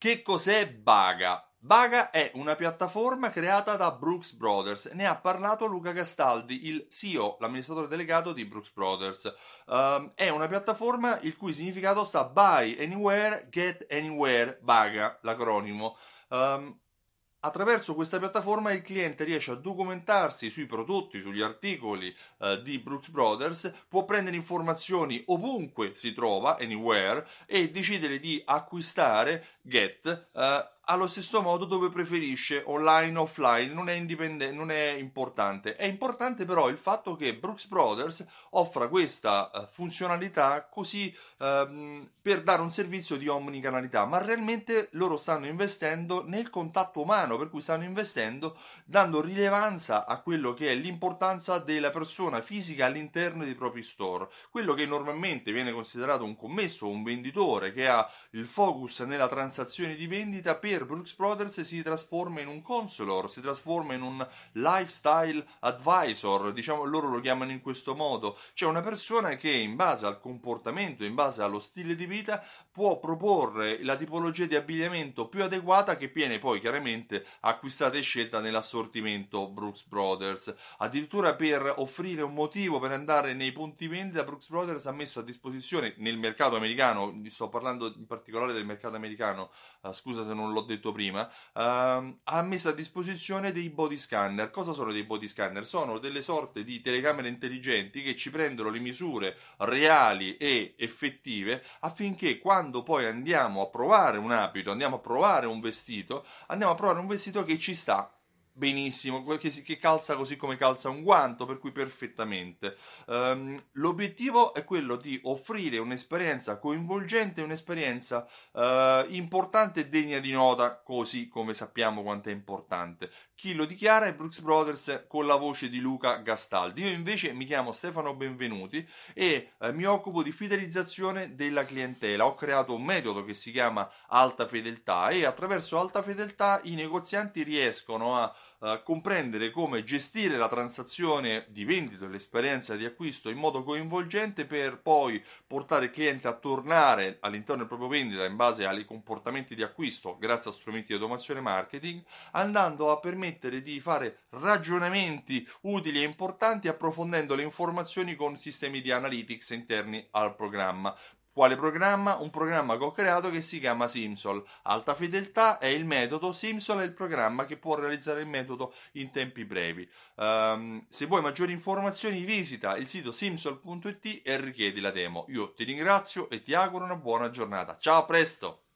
Che cos'è Baga? Baga è una piattaforma creata da Brooks Brothers, ne ha parlato Luca Castaldi, il CEO, l'amministratore delegato di Brooks Brothers. Uh, è una piattaforma il cui significato sta Buy Anywhere, Get Anywhere, Baga, l'acronimo. Um, Attraverso questa piattaforma il cliente riesce a documentarsi sui prodotti, sugli articoli eh, di Brooks Brothers, può prendere informazioni ovunque si trova, anywhere, e decidere di acquistare Get eh, allo stesso modo dove preferisce, online o offline, non è, indipendente, non è importante. È importante però il fatto che Brooks Brothers offra questa uh, funzionalità così uh, per dare un servizio di omnicanalità, ma realmente loro stanno investendo nel contatto umano, per cui stanno investendo dando rilevanza a quello che è l'importanza della persona fisica all'interno dei propri store. Quello che normalmente viene considerato un commesso, un venditore che ha il focus nella transazione di vendita per per Brooks Brothers si trasforma in un consulor, si trasforma in un lifestyle advisor, diciamo loro lo chiamano in questo modo, cioè una persona che in base al comportamento, in base allo stile di vita può proporre la tipologia di abbigliamento più adeguata che viene poi chiaramente acquistata e scelta nell'assortimento Brooks Brothers. Addirittura per offrire un motivo per andare nei punti vendita, Brooks Brothers ha messo a disposizione nel mercato americano, sto parlando in particolare del mercato americano, uh, scusa se non l'ho detto prima, uh, ha messo a disposizione dei body scanner. Cosa sono dei body scanner? Sono delle sorte di telecamere intelligenti che ci prendono le misure reali e effettive affinché quando quando poi andiamo a provare un abito, andiamo a provare un vestito, andiamo a provare un vestito che ci sta benissimo, che, calza così come calza un guanto, per cui perfettamente. Um, l'obiettivo è quello di offrire un'esperienza coinvolgente, un'esperienza uh, importante e degna di nota, così come sappiamo quanto è importante. Chi lo dichiara è Brooks Brothers con la voce di Luca Gastaldi. Io invece mi chiamo Stefano Benvenuti e eh, mi occupo di fidelizzazione della clientela. Ho creato un metodo che si chiama Alta Fedeltà e attraverso Alta Fedeltà i negozianti riescono a uh, comprendere come gestire la transazione di vendita e l'esperienza di acquisto in modo coinvolgente per poi portare il cliente a tornare all'interno del proprio vendita in base ai comportamenti di acquisto grazie a strumenti di automazione marketing, andando a permettere di fare ragionamenti utili e importanti approfondendo le informazioni con sistemi di analytics interni al programma quale programma? Un programma che ho creato che si chiama Simsol. Alta fedeltà è il metodo, Simsol è il programma che può realizzare il metodo in tempi brevi. Um, se vuoi maggiori informazioni visita il sito simsol.it e richiedi la demo. Io ti ringrazio e ti auguro una buona giornata. Ciao, a presto!